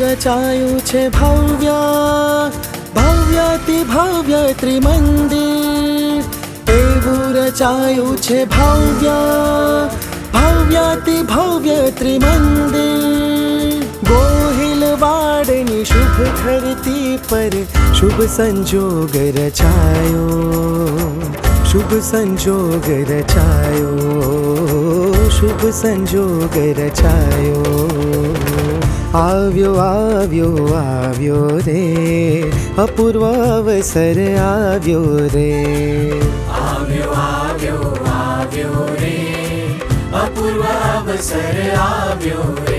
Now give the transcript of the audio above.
રચાયું છે ભવ્ય ભવ્યતિ ભવ્ય ત્રિમંદિર એવું રચાયું છે ભવ્ય ભવ્યતિ ભવ્ય ત્રિમંદિર ગોહિલ વાડની શુભ ધરતી પર શુભ સંજોગ રચાયો શુભ સંજોગ રચાયો શુભ સંજોગ રચાયો આવ્યો આવ્યો આવ્યો રે. અપૂર્વ અવસર આવ્યો રે. આવ્યો આવ્યો આવ્યો રે. અપૂર્વ અવસર આવ્યો રે.